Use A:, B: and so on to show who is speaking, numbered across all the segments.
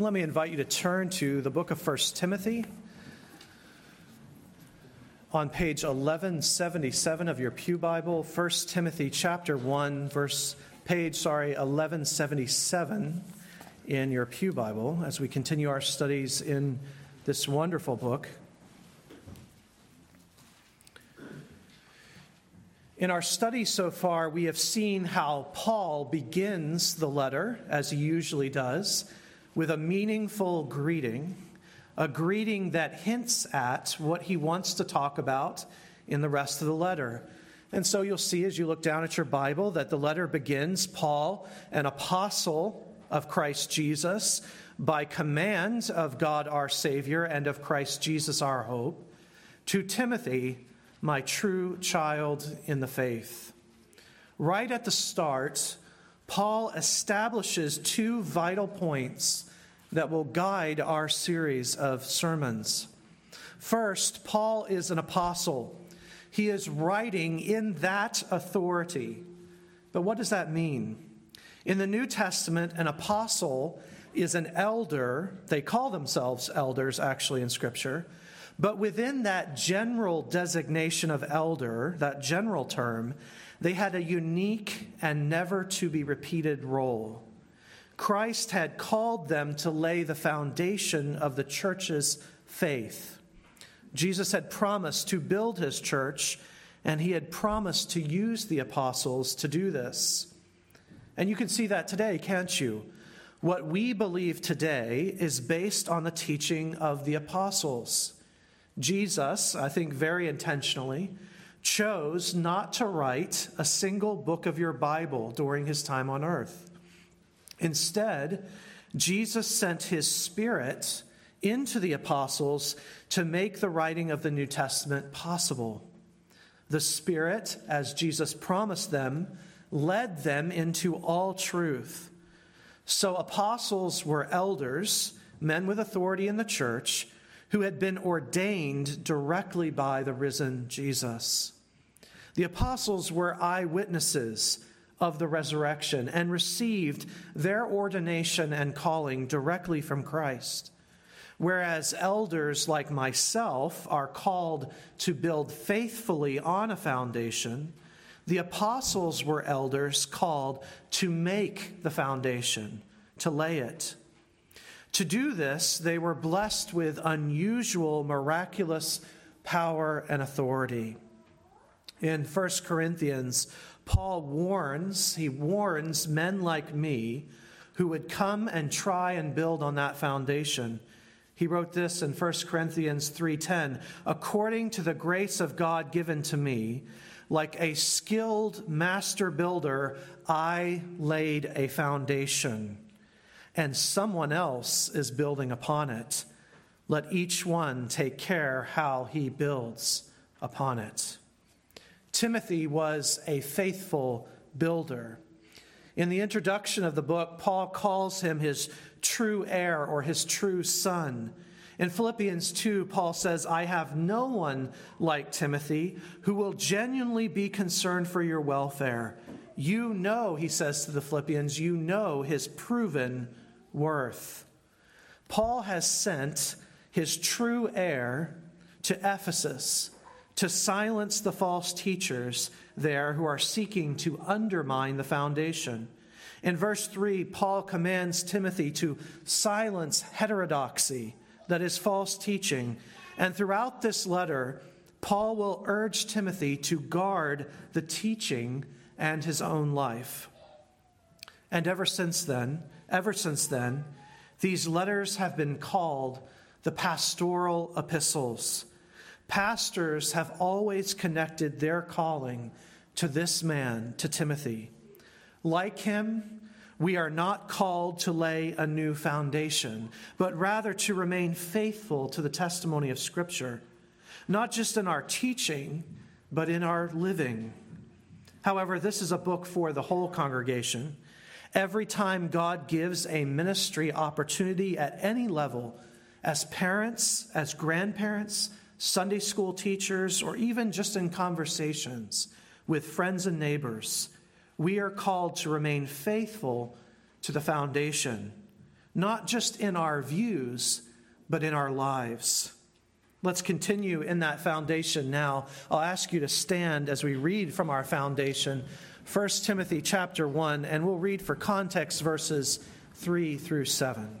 A: Let me invite you to turn to the book of 1 Timothy on page 1177 of your Pew Bible, 1 Timothy chapter 1 verse page sorry 1177 in your Pew Bible as we continue our studies in this wonderful book. In our study so far, we have seen how Paul begins the letter, as he usually does, with a meaningful greeting, a greeting that hints at what he wants to talk about in the rest of the letter. And so you'll see as you look down at your Bible that the letter begins Paul, an apostle of Christ Jesus, by command of God our Savior and of Christ Jesus our hope, to Timothy, my true child in the faith. Right at the start, Paul establishes two vital points that will guide our series of sermons. First, Paul is an apostle. He is writing in that authority. But what does that mean? In the New Testament, an apostle is an elder. They call themselves elders, actually, in Scripture. But within that general designation of elder, that general term, they had a unique and never to be repeated role. Christ had called them to lay the foundation of the church's faith. Jesus had promised to build his church, and he had promised to use the apostles to do this. And you can see that today, can't you? What we believe today is based on the teaching of the apostles. Jesus, I think very intentionally, chose not to write a single book of your Bible during his time on earth. Instead, Jesus sent his Spirit into the apostles to make the writing of the New Testament possible. The Spirit, as Jesus promised them, led them into all truth. So, apostles were elders, men with authority in the church, who had been ordained directly by the risen Jesus. The apostles were eyewitnesses of the resurrection and received their ordination and calling directly from Christ. Whereas elders like myself are called to build faithfully on a foundation, the apostles were elders called to make the foundation, to lay it. To do this, they were blessed with unusual, miraculous power and authority. In 1 Corinthians, Paul warns, he warns men like me who would come and try and build on that foundation. He wrote this in 1 Corinthians 3:10, according to the grace of God given to me, like a skilled master builder, I laid a foundation, and someone else is building upon it. Let each one take care how he builds upon it. Timothy was a faithful builder. In the introduction of the book, Paul calls him his true heir or his true son. In Philippians 2, Paul says, I have no one like Timothy who will genuinely be concerned for your welfare. You know, he says to the Philippians, you know his proven worth. Paul has sent his true heir to Ephesus to silence the false teachers there who are seeking to undermine the foundation. In verse 3, Paul commands Timothy to silence heterodoxy, that is, false teaching. And throughout this letter, Paul will urge Timothy to guard the teaching and his own life. And ever since then, ever since then, these letters have been called the pastoral epistles Pastors have always connected their calling to this man, to Timothy. Like him, we are not called to lay a new foundation, but rather to remain faithful to the testimony of Scripture, not just in our teaching, but in our living. However, this is a book for the whole congregation. Every time God gives a ministry opportunity at any level, as parents, as grandparents, Sunday school teachers, or even just in conversations with friends and neighbors, we are called to remain faithful to the foundation, not just in our views, but in our lives. Let's continue in that foundation now. I'll ask you to stand as we read from our foundation, 1 Timothy chapter 1, and we'll read for context verses 3 through 7.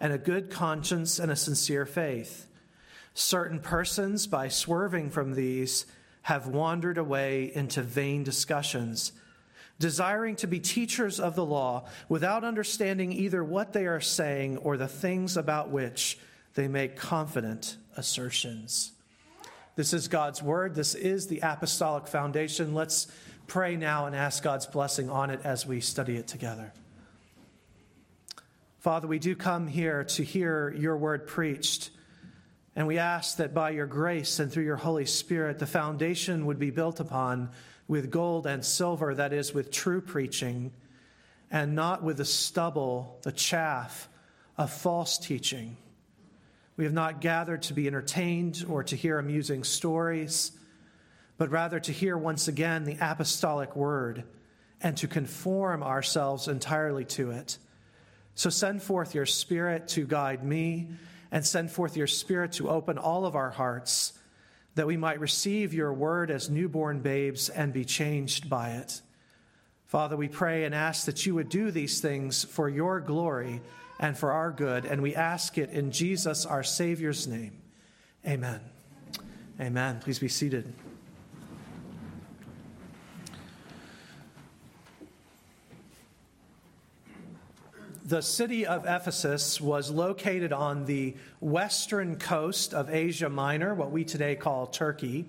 A: and a good conscience and a sincere faith. Certain persons, by swerving from these, have wandered away into vain discussions desiring to be teachers of the law without understanding either what they are saying or the things about which they make confident assertions. This is God's word. This is the apostolic foundation. Let's pray now and ask God's blessing on it as we study it together. Father, we do come here to hear your word preached. And we ask that by your grace and through your Holy Spirit, the foundation would be built upon with gold and silver, that is, with true preaching, and not with the stubble, the chaff of false teaching. We have not gathered to be entertained or to hear amusing stories, but rather to hear once again the apostolic word and to conform ourselves entirely to it. So send forth your Spirit to guide me, and send forth your Spirit to open all of our hearts that we might receive your word as newborn babes and be changed by it. Father, we pray and ask that you would do these things for your glory and for our good, and we ask it in Jesus, our Savior's name. Amen. Amen. Please be seated. The city of Ephesus was located on the western coast of Asia Minor, what we today call Turkey.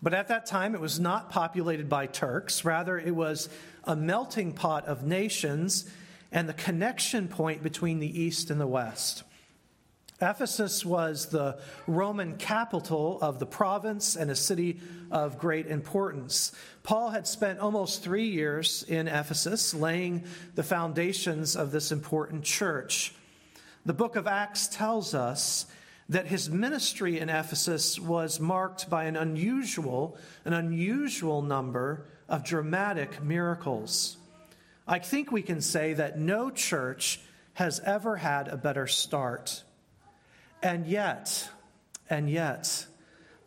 A: But at that time, it was not populated by Turks. Rather, it was a melting pot of nations and the connection point between the East and the West. Ephesus was the Roman capital of the province and a city of great importance. Paul had spent almost three years in Ephesus laying the foundations of this important church. The book of Acts tells us that his ministry in Ephesus was marked by an unusual, an unusual number of dramatic miracles. I think we can say that no church has ever had a better start. And yet, and yet,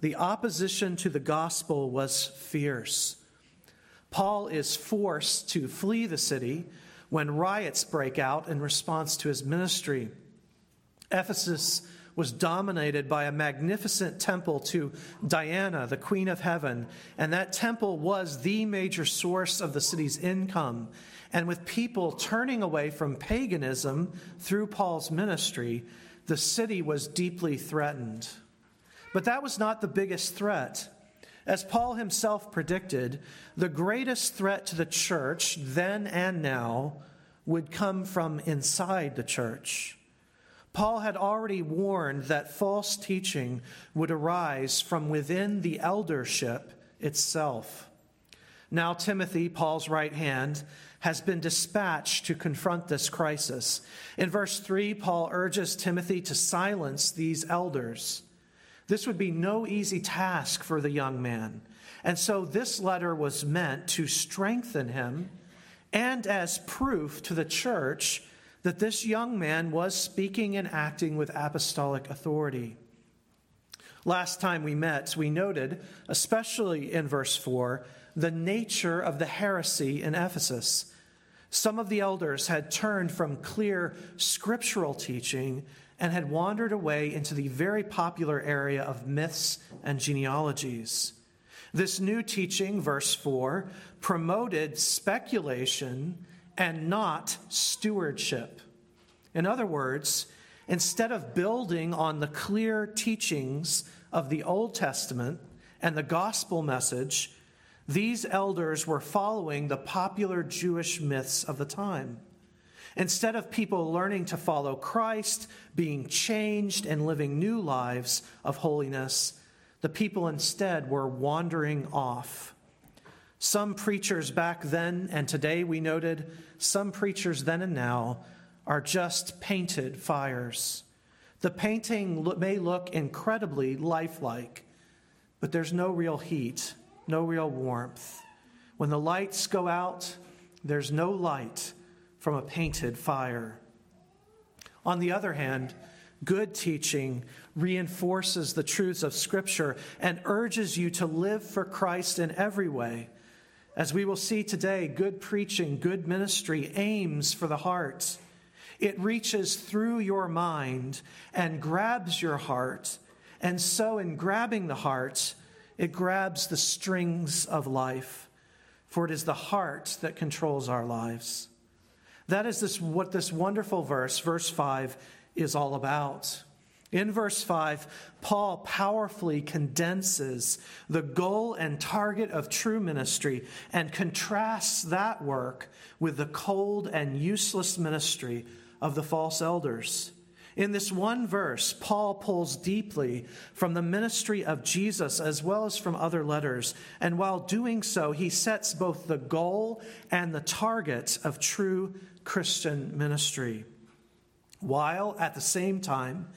A: the opposition to the gospel was fierce. Paul is forced to flee the city when riots break out in response to his ministry. Ephesus was dominated by a magnificent temple to Diana, the Queen of Heaven, and that temple was the major source of the city's income. And with people turning away from paganism through Paul's ministry, the city was deeply threatened. But that was not the biggest threat. As Paul himself predicted, the greatest threat to the church, then and now, would come from inside the church. Paul had already warned that false teaching would arise from within the eldership itself. Now, Timothy, Paul's right hand, has been dispatched to confront this crisis. In verse 3, Paul urges Timothy to silence these elders. This would be no easy task for the young man. And so this letter was meant to strengthen him and as proof to the church that this young man was speaking and acting with apostolic authority. Last time we met, we noted, especially in verse 4, the nature of the heresy in Ephesus. Some of the elders had turned from clear scriptural teaching and had wandered away into the very popular area of myths and genealogies. This new teaching, verse 4, promoted speculation and not stewardship. In other words, instead of building on the clear teachings of the Old Testament and the gospel message, these elders were following the popular Jewish myths of the time. Instead of people learning to follow Christ, being changed, and living new lives of holiness, the people instead were wandering off. Some preachers back then and today, we noted, some preachers then and now are just painted fires. The painting may look incredibly lifelike, but there's no real heat, no real warmth. When the lights go out, there's no light from a painted fire. On the other hand, good teaching reinforces the truths of Scripture and urges you to live for Christ in every way. As we will see today, good preaching, good ministry aims for the heart. It reaches through your mind and grabs your heart. And so, in grabbing the heart, it grabs the strings of life. For it is the heart that controls our lives. That is this, what this wonderful verse, verse 5, is all about. In verse 5, Paul powerfully condenses the goal and target of true ministry and contrasts that work with the cold and useless ministry of the false elders. In this one verse, Paul pulls deeply from the ministry of Jesus as well as from other letters. And while doing so, he sets both the goal and the target of true Christian ministry, while at the same time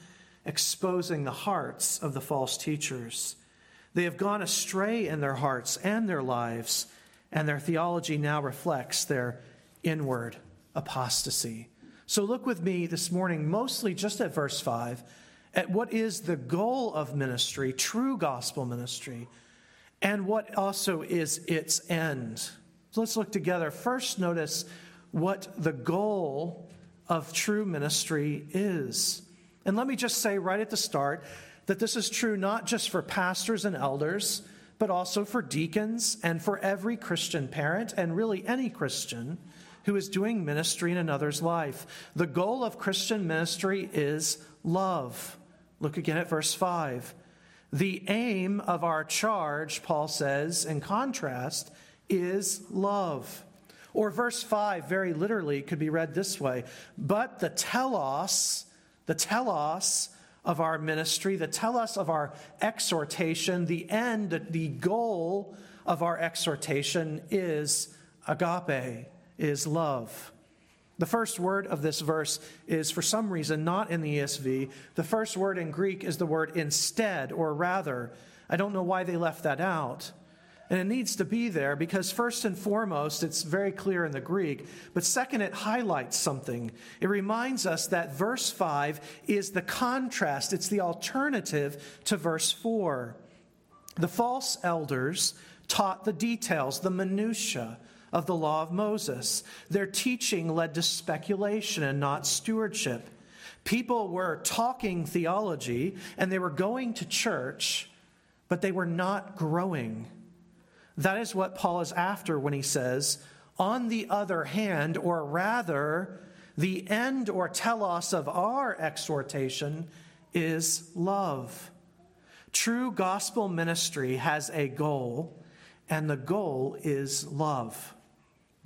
A: exposing the hearts of the false teachers. They have gone astray in their hearts and their lives, and their theology now reflects their inward apostasy. So look with me this morning, mostly just at verse 5, at what is the goal of ministry, true gospel ministry, and what also is its end. So let's look together. First, notice what the goal of true ministry is. And let me just say right at the start that this is true not just for pastors and elders, but also for deacons and for every Christian parent and really any Christian who is doing ministry in another's life. The goal of Christian ministry is love. Look again at verse 5. The aim of our charge, Paul says, in contrast, is love. Or verse 5, very literally, could be read this way But the telos, the telos of our ministry, the telos of our exhortation, the end, the goal of our exhortation is agape is love. The first word of this verse is, for some reason, not in the ESV. The first word in Greek is the word instead, or rather. I don't know why they left that out. And it needs to be there because, first and foremost, it's very clear in the Greek. But second, it highlights something. It reminds us that verse 5 is the contrast, it's the alternative to verse 4. The false elders taught the details, the minutiae of the law of Moses. Their teaching led to speculation and not stewardship. People were talking theology and they were going to church, but they were not growing. That is what Paul is after when he says, on the other hand, or rather, the end or telos of our exhortation is love. True gospel ministry has a goal, and the goal is love.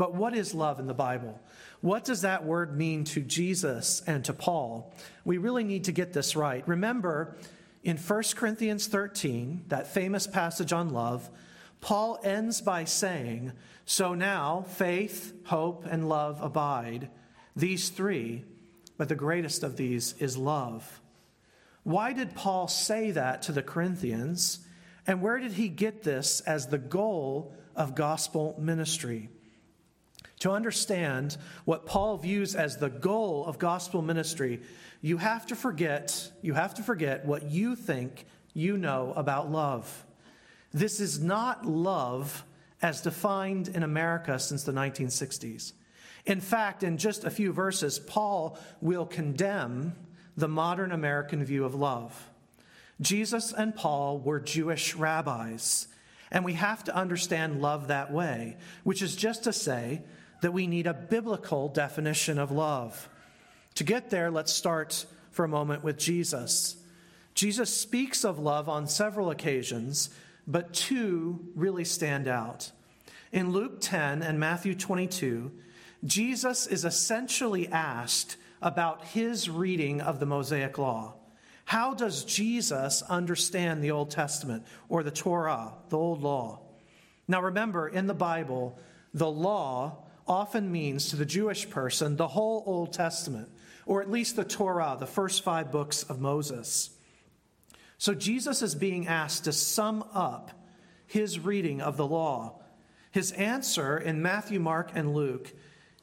A: But what is love in the Bible? What does that word mean to Jesus and to Paul? We really need to get this right. Remember, in 1 Corinthians 13, that famous passage on love, Paul ends by saying, So now faith, hope, and love abide, these three, but the greatest of these is love. Why did Paul say that to the Corinthians? And where did he get this as the goal of gospel ministry? To understand what Paul views as the goal of gospel ministry, you have to forget, you have to forget what you think you know about love. This is not love as defined in America since the 1960s. In fact, in just a few verses, Paul will condemn the modern American view of love. Jesus and Paul were Jewish rabbis, and we have to understand love that way, which is just to say that we need a biblical definition of love. To get there, let's start for a moment with Jesus. Jesus speaks of love on several occasions, but two really stand out. In Luke 10 and Matthew 22, Jesus is essentially asked about his reading of the Mosaic Law. How does Jesus understand the Old Testament or the Torah, the Old Law? Now remember, in the Bible, the law often means to the Jewish person the whole Old Testament, or at least the Torah, the first five books of Moses. So Jesus is being asked to sum up his reading of the law. His answer in Matthew, Mark, and Luke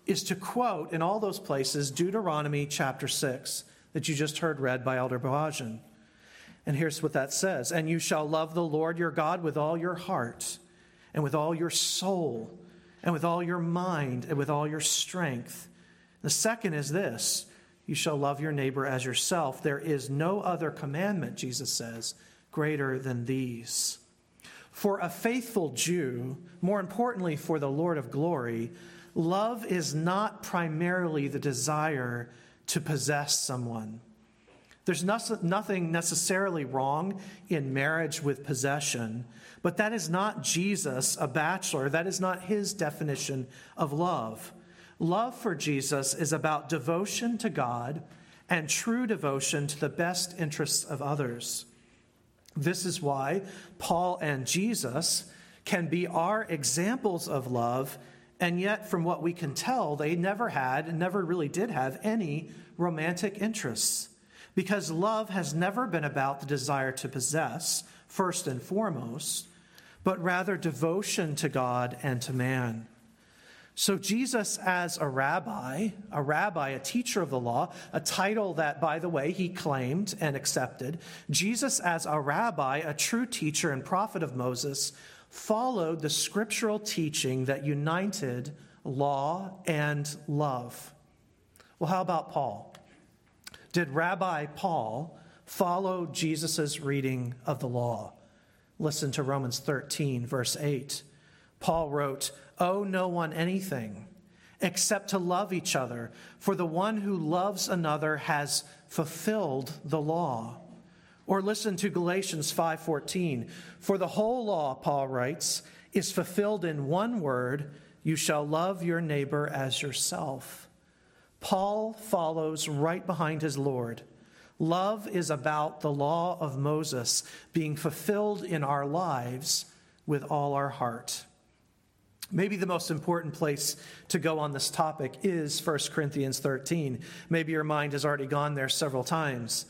A: is to quote in all those places Deuteronomy chapter 6 that you just heard read by Elder Bohajan. And here's what that says And you shall love the Lord your God with all your heart, and with all your soul, and with all your mind, and with all your strength. The second is this you shall love your neighbor as yourself. There is no other commandment, Jesus says, greater than these. For a faithful Jew, more importantly for the Lord of glory, love is not primarily the desire to possess someone. There's nothing necessarily wrong in marriage with possession, but that is not Jesus, a bachelor. That is not his definition of love. Love for Jesus is about devotion to God and true devotion to the best interests of others. This is why Paul and Jesus can be our examples of love and yet, from what we can tell, they never had and never really did have any romantic interests. Because love has never been about the desire to possess, first and foremost, but rather devotion to God and to man. So, Jesus, as a rabbi, a rabbi, a teacher of the law, a title that, by the way, he claimed and accepted, Jesus, as a rabbi, a true teacher and prophet of Moses, followed the scriptural teaching that united law and love. Well, how about Paul? Did Rabbi Paul follow Jesus' reading of the law? Listen to Romans 13, verse 8. Paul wrote, Owe no one anything except to love each other, for the one who loves another has fulfilled the law. Or listen to Galatians 5:14. For the whole law, Paul writes, is fulfilled in one word, you shall love your neighbor as yourself. Paul follows right behind his Lord. Love is about the law of Moses being fulfilled in our lives with all our heart. Maybe the most important place to go on this topic is 1 Corinthians 13. Maybe your mind has already gone there several times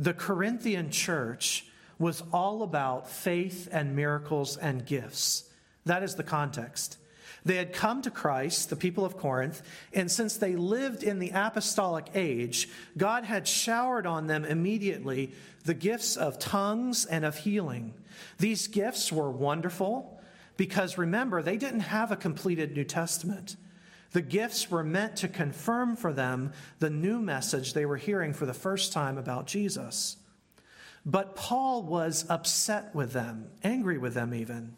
A: the Corinthian church was all about faith and miracles and gifts. That is the context. They had come to Christ, the people of Corinth, and since they lived in the apostolic age, God had showered on them immediately the gifts of tongues and of healing. These gifts were wonderful because remember, they didn't have a completed New Testament. The gifts were meant to confirm for them the new message they were hearing for the first time about Jesus. But Paul was upset with them, angry with them even.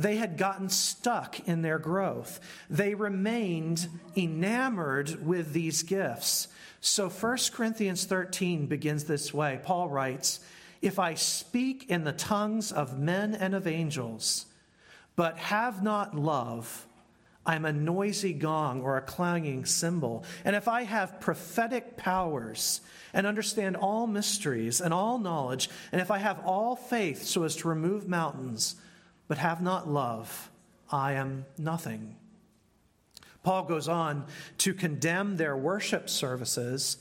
A: They had gotten stuck in their growth. They remained enamored with these gifts. So 1 Corinthians 13 begins this way. Paul writes, If I speak in the tongues of men and of angels, but have not love, I'm a noisy gong or a clanging cymbal. And if I have prophetic powers and understand all mysteries and all knowledge, and if I have all faith so as to remove mountains, but have not love, I am nothing. Paul goes on to condemn their worship services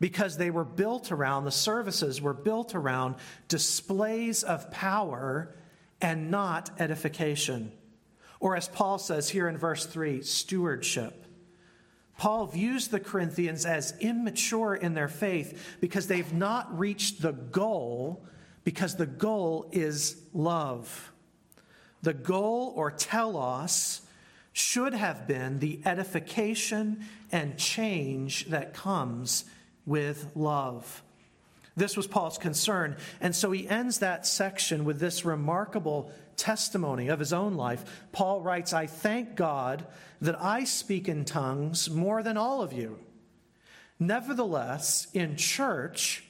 A: because they were built around, the services were built around displays of power and not edification. Or, as Paul says here in verse 3, stewardship. Paul views the Corinthians as immature in their faith because they've not reached the goal, because the goal is love. The goal, or telos, should have been the edification and change that comes with love. This was Paul's concern. And so he ends that section with this remarkable testimony of his own life. Paul writes, I thank God that I speak in tongues more than all of you. Nevertheless, in church,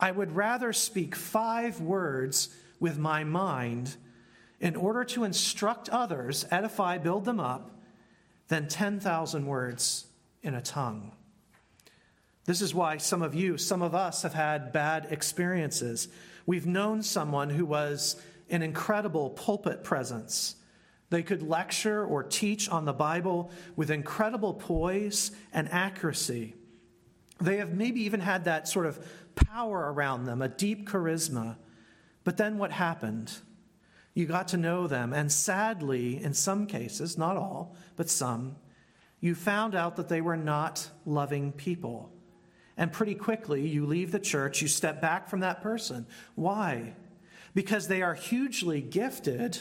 A: I would rather speak five words with my mind in order to instruct others, edify, build them up, than 10,000 words in a tongue. This is why some of you, some of us have had bad experiences. We've known someone who was an incredible pulpit presence. They could lecture or teach on the Bible with incredible poise and accuracy. They have maybe even had that sort of power around them, a deep charisma. But then what happened? You got to know them, and sadly, in some cases, not all, but some, you found out that they were not loving people. And pretty quickly, you leave the church, you step back from that person. Why? Because they are hugely gifted,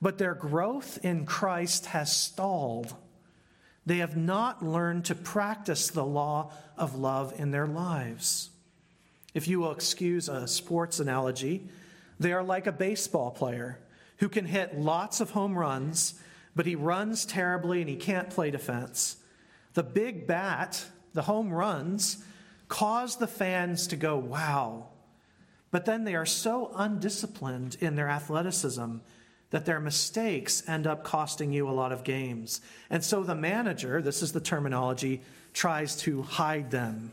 A: but their growth in Christ has stalled. They have not learned to practice the law of love in their lives. If you will excuse a sports analogy, they are like a baseball player who can hit lots of home runs, but he runs terribly and he can't play defense. The big bat, the home runs, cause the fans to go, wow. But then they are so undisciplined in their athleticism that their mistakes end up costing you a lot of games. And so the manager, this is the terminology, tries to hide them.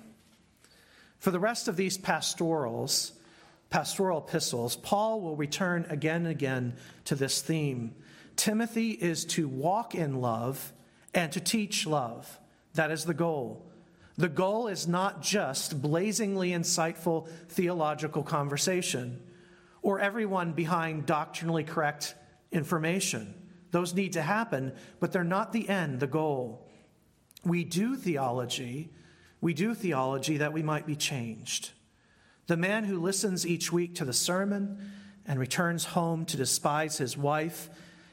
A: For the rest of these pastorals, pastoral epistles, Paul will return again and again to this theme. Timothy is to walk in love and to teach love. That is the goal. The goal is not just blazingly insightful theological conversation or everyone behind doctrinally correct information. Those need to happen, but they're not the end, the goal. We do theology, we do theology that we might be changed. The man who listens each week to the sermon and returns home to despise his wife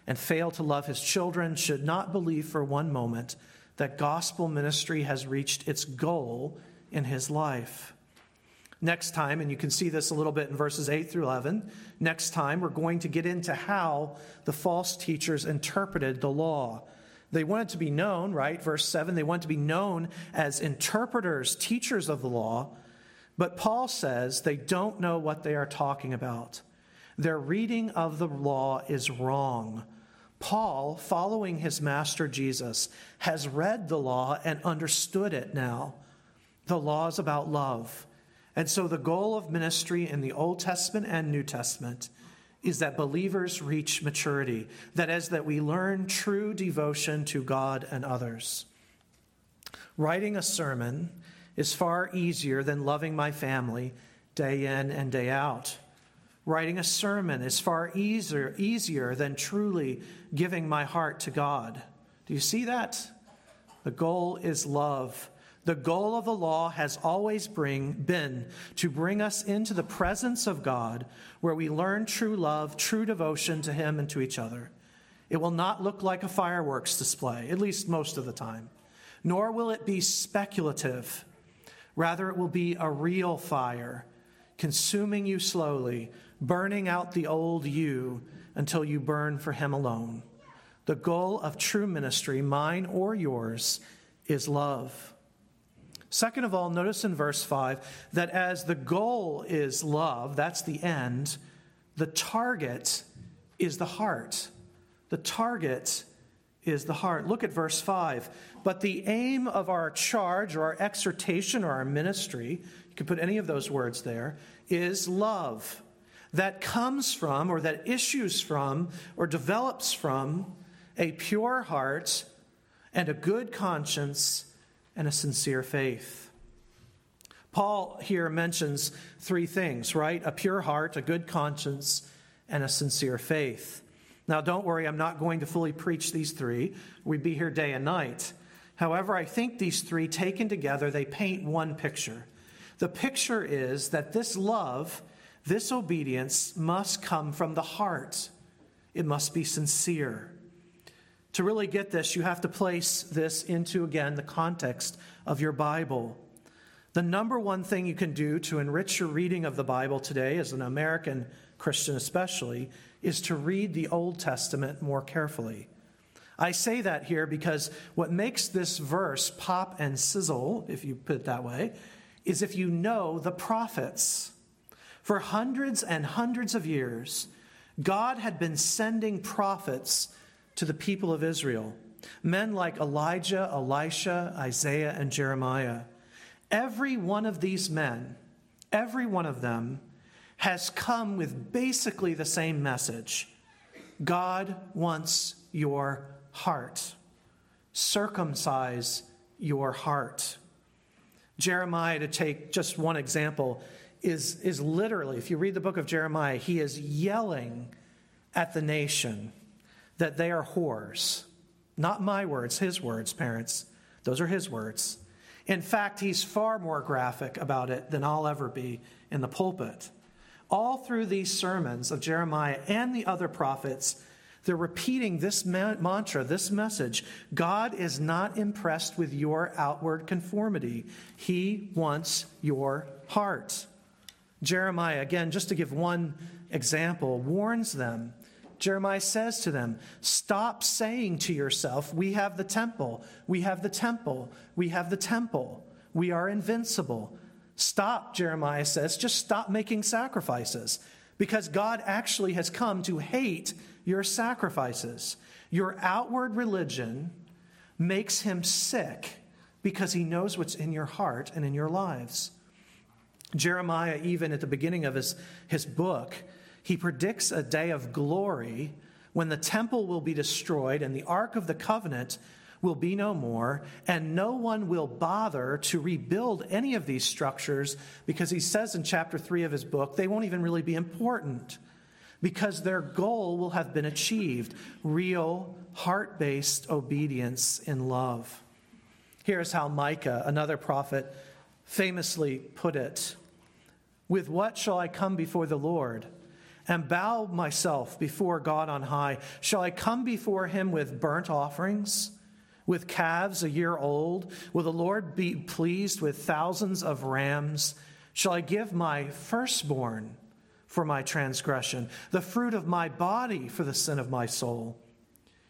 A: and fail to love his children should not believe for one moment that gospel ministry has reached its goal in his life. Next time, and you can see this a little bit in verses 8 through 11, next time we're going to get into how the false teachers interpreted the law. They wanted to be known, right? Verse 7, they wanted to be known as interpreters, teachers of the law. But Paul says they don't know what they are talking about. Their reading of the law is wrong. Paul, following his master Jesus, has read the law and understood it now. The law is about love. And so, the goal of ministry in the Old Testament and New Testament is that believers reach maturity. That is, that we learn true devotion to God and others. Writing a sermon is far easier than loving my family day in and day out. Writing a sermon is far easier, easier than truly giving my heart to God. Do you see that? The goal is love the goal of the law has always bring, been to bring us into the presence of God where we learn true love, true devotion to Him and to each other. It will not look like a fireworks display, at least most of the time, nor will it be speculative. Rather, it will be a real fire, consuming you slowly, burning out the old you until you burn for Him alone. The goal of true ministry, mine or yours, is love. Second of all, notice in verse 5 that as the goal is love, that's the end, the target is the heart. The target is the heart. Look at verse 5. But the aim of our charge or our exhortation or our ministry, you can put any of those words there, is love that comes from or that issues from or develops from a pure heart and a good conscience and a sincere faith. Paul here mentions three things, right? A pure heart, a good conscience, and a sincere faith. Now, don't worry, I'm not going to fully preach these three. We'd be here day and night. However, I think these three taken together, they paint one picture. The picture is that this love, this obedience must come from the heart. It must be sincere. To really get this, you have to place this into, again, the context of your Bible. The number one thing you can do to enrich your reading of the Bible today, as an American Christian especially, is to read the Old Testament more carefully. I say that here because what makes this verse pop and sizzle, if you put it that way, is if you know the prophets. For hundreds and hundreds of years, God had been sending prophets to the people of Israel. men like Elijah, Elisha, Isaiah, and Jeremiah. Every one of these men, every one of them, has come with basically the same message God wants your heart. Circumcise your heart. Jeremiah, to take just one example, is, is literally, if you read the book of Jeremiah, he is yelling at the nation that they are whores. Not my words, his words, parents. Those are his words. In fact, he's far more graphic about it than I'll ever be in the pulpit. All through these sermons of Jeremiah and the other prophets, they're repeating this mantra, this message. God is not impressed with your outward conformity, He wants your heart. Jeremiah, again, just to give one example, warns them. Jeremiah says to them, Stop saying to yourself, We have the temple, we have the temple, we have the temple, we are invincible. Stop, Jeremiah says, just stop making sacrifices. Because God actually has come to hate your sacrifices. Your outward religion makes him sick because he knows what's in your heart and in your lives. Jeremiah, even at the beginning of his, his book, he predicts a day of glory when the temple will be destroyed and the Ark of the Covenant will be no more, and no one will bother to rebuild any of these structures because he says in chapter 3 of his book they won't even really be important because their goal will have been achieved real, heart based obedience in love. Here's how Micah, another prophet, famously put it With what shall I come before the Lord? And bow myself before God on high. Shall I come before him with burnt offerings, with calves a year old? Will the Lord be pleased with thousands of rams? Shall I give my firstborn? For my transgression, the fruit of my body for the sin of my soul.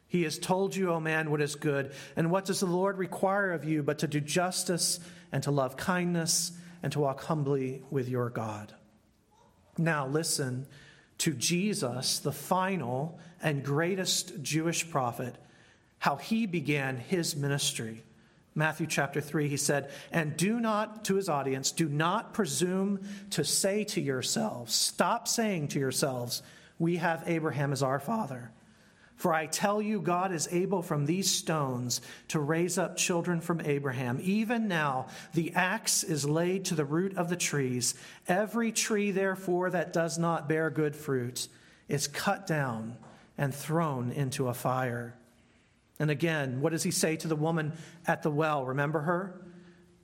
A: He has told you, O man, what is good, and what does the Lord require of you but to do justice and to love kindness and to walk humbly with your God. Now, listen to Jesus, the final and greatest Jewish prophet, how he began his ministry. Matthew chapter 3, he said, And do not, to his audience, do not presume to say to yourselves, stop saying to yourselves, We have Abraham as our father. For I tell you, God is able from these stones to raise up children from Abraham. Even now, the axe is laid to the root of the trees. Every tree, therefore, that does not bear good fruit is cut down and thrown into a fire. And again, what does he say to the woman at the well? Remember her?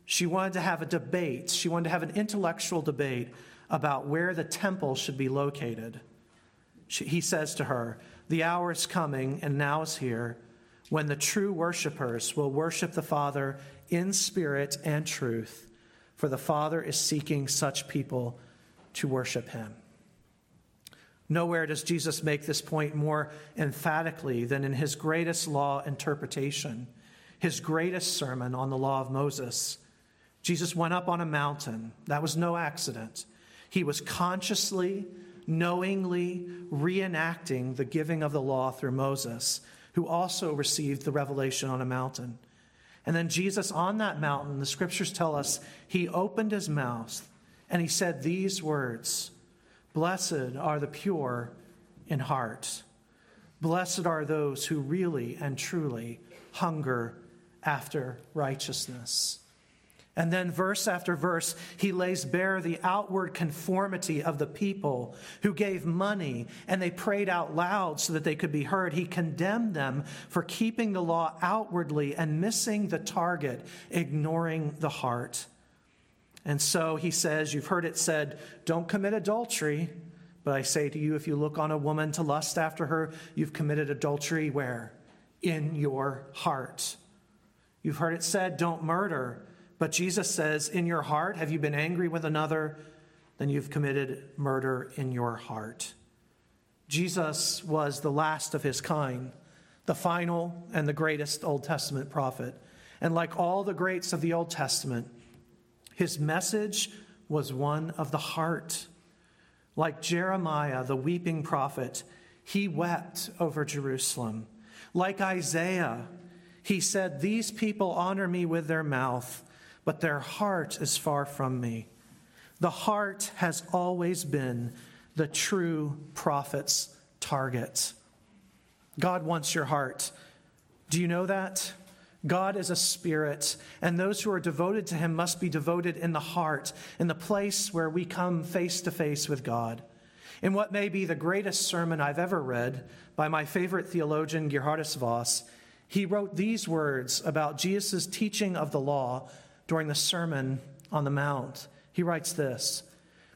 A: She wanted to have a debate. She wanted to have an intellectual debate about where the temple should be located. She, he says to her, The hour is coming, and now is here, when the true worshipers will worship the Father in spirit and truth, for the Father is seeking such people to worship him. Nowhere does Jesus make this point more emphatically than in his greatest law interpretation, his greatest sermon on the law of Moses. Jesus went up on a mountain. That was no accident. He was consciously, knowingly reenacting the giving of the law through Moses, who also received the revelation on a mountain. And then Jesus on that mountain, the scriptures tell us, he opened his mouth and he said these words Blessed are the pure in heart. Blessed are those who really and truly hunger after righteousness. And then, verse after verse, he lays bare the outward conformity of the people who gave money and they prayed out loud so that they could be heard. He condemned them for keeping the law outwardly and missing the target, ignoring the heart. And so he says, You've heard it said, don't commit adultery. But I say to you, if you look on a woman to lust after her, you've committed adultery where? In your heart. You've heard it said, don't murder. But Jesus says, in your heart, have you been angry with another? Then you've committed murder in your heart. Jesus was the last of his kind, the final and the greatest Old Testament prophet. And like all the greats of the Old Testament, his message was one of the heart. Like Jeremiah, the weeping prophet, he wept over Jerusalem. Like Isaiah, he said, These people honor me with their mouth, but their heart is far from me. The heart has always been the true prophet's target. God wants your heart. Do you know that? God is a spirit, and those who are devoted to him must be devoted in the heart, in the place where we come face to face with God. In what may be the greatest sermon I've ever read by my favorite theologian, Geerhardus Vos, he wrote these words about Jesus' teaching of the law during the Sermon on the Mount. He writes this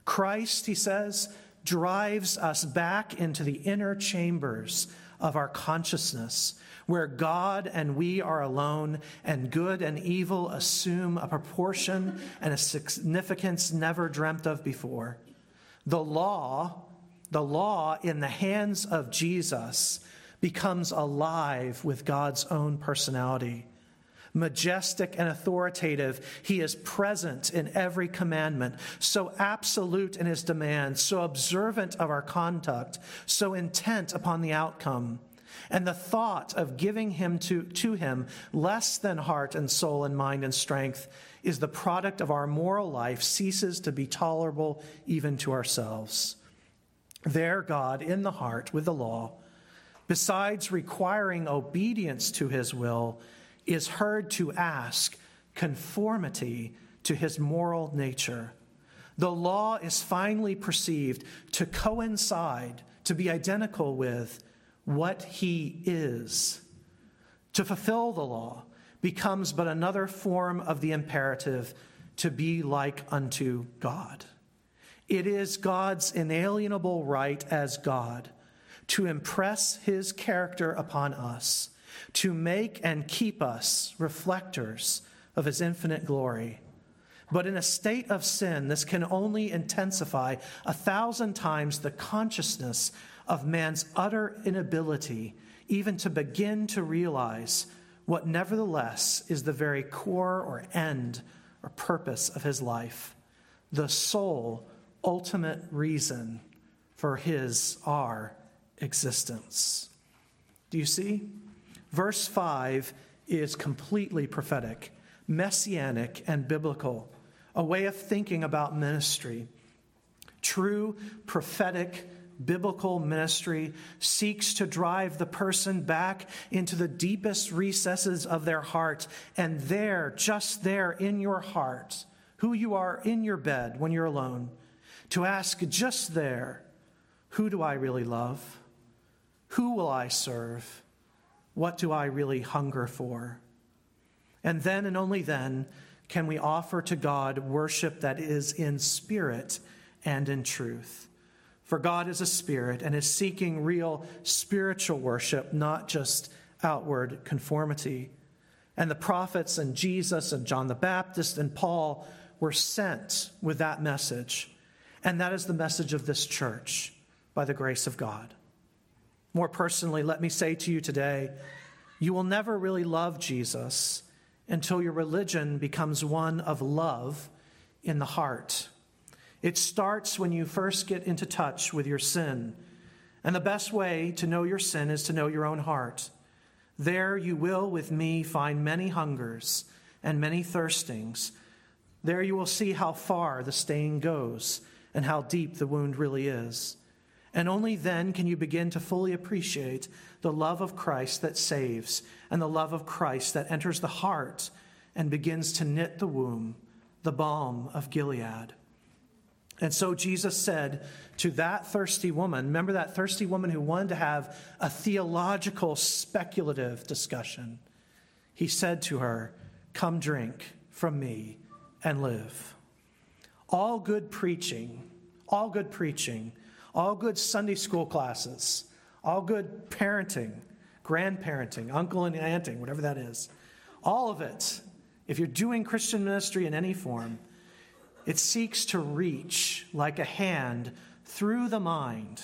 A: Christ, he says, drives us back into the inner chambers of our consciousness where God and we are alone, and good and evil assume a proportion and a significance never dreamt of before. The law, the law in the hands of Jesus, becomes alive with God's own personality. Majestic and authoritative, he is present in every commandment, so absolute in his demands, so observant of our conduct, so intent upon the outcome. And the thought of giving him to, to him less than heart and soul and mind and strength is the product of our moral life ceases to be tolerable even to ourselves. There, God, in the heart with the law, besides requiring obedience to his will, is heard to ask conformity to his moral nature. The law is finally perceived to coincide, to be identical with, what he is. To fulfill the law becomes but another form of the imperative to be like unto God. It is God's inalienable right as God to impress his character upon us, to make and keep us reflectors of his infinite glory. But in a state of sin, this can only intensify a thousand times the consciousness of man's utter inability even to begin to realize what nevertheless is the very core or end or purpose of his life, the sole ultimate reason for his, our existence. Do you see? Verse 5 is completely prophetic, messianic, and biblical, a way of thinking about ministry. True prophetic biblical ministry seeks to drive the person back into the deepest recesses of their heart. And there, just there in your heart, who you are in your bed when you're alone, to ask just there, who do I really love? Who will I serve? What do I really hunger for? And then and only then can we offer to God worship that is in spirit and in truth. For God is a spirit and is seeking real spiritual worship, not just outward conformity. And the prophets and Jesus and John the Baptist and Paul were sent with that message. And that is the message of this church by the grace of God. More personally, let me say to you today you will never really love Jesus until your religion becomes one of love in the heart. It starts when you first get into touch with your sin. And the best way to know your sin is to know your own heart. There you will, with me, find many hungers and many thirstings. There you will see how far the stain goes and how deep the wound really is. And only then can you begin to fully appreciate the love of Christ that saves and the love of Christ that enters the heart and begins to knit the womb, the balm of Gilead. And so Jesus said to that thirsty woman, remember that thirsty woman who wanted to have a theological, speculative discussion? He said to her, Come drink from me and live. All good preaching, all good preaching, all good Sunday school classes, all good parenting, grandparenting, uncle and aunting, whatever that is, all of it, if you're doing Christian ministry in any form, it seeks to reach like a hand through the mind,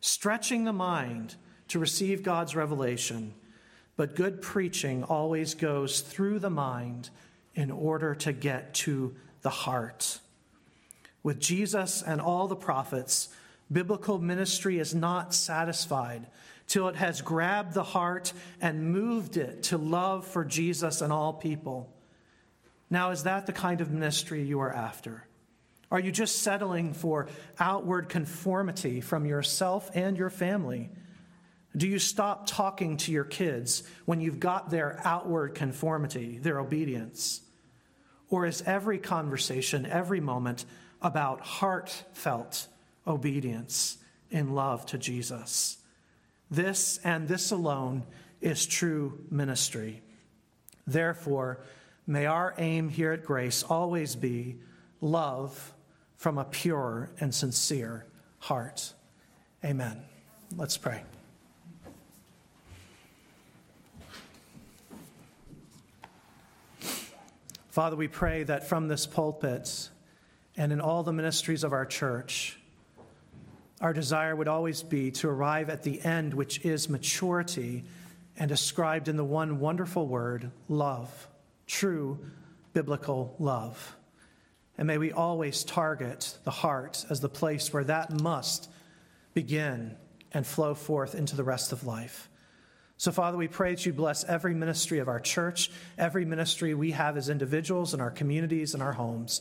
A: stretching the mind to receive God's revelation. But good preaching always goes through the mind in order to get to the heart. With Jesus and all the prophets, biblical ministry is not satisfied till it has grabbed the heart and moved it to love for Jesus and all people. Now, is that the kind of ministry you are after? Are you just settling for outward conformity from yourself and your family? Do you stop talking to your kids when you've got their outward conformity, their obedience? Or is every conversation, every moment about heartfelt obedience in love to Jesus? This and this alone is true ministry. Therefore, may our aim here at Grace always be love from a pure and sincere heart. Amen. Let's pray. Father, we pray that from this pulpit and in all the ministries of our church, our desire would always be to arrive at the end, which is maturity and described in the one wonderful word, love, true biblical love. And may we always target the heart as the place where that must begin and flow forth into the rest of life. So, Father, we pray that you bless every ministry of our church, every ministry we have as individuals in our communities and our homes.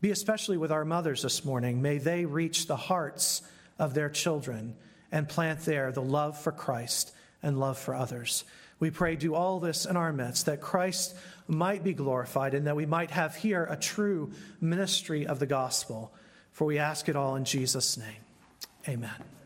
A: Be especially with our mothers this morning. May they reach the hearts of their children and plant there the love for Christ and love for others. We pray, do all this in our midst, that Christ might be glorified and that we might have here a true ministry of the gospel. For we ask it all in Jesus' name. Amen.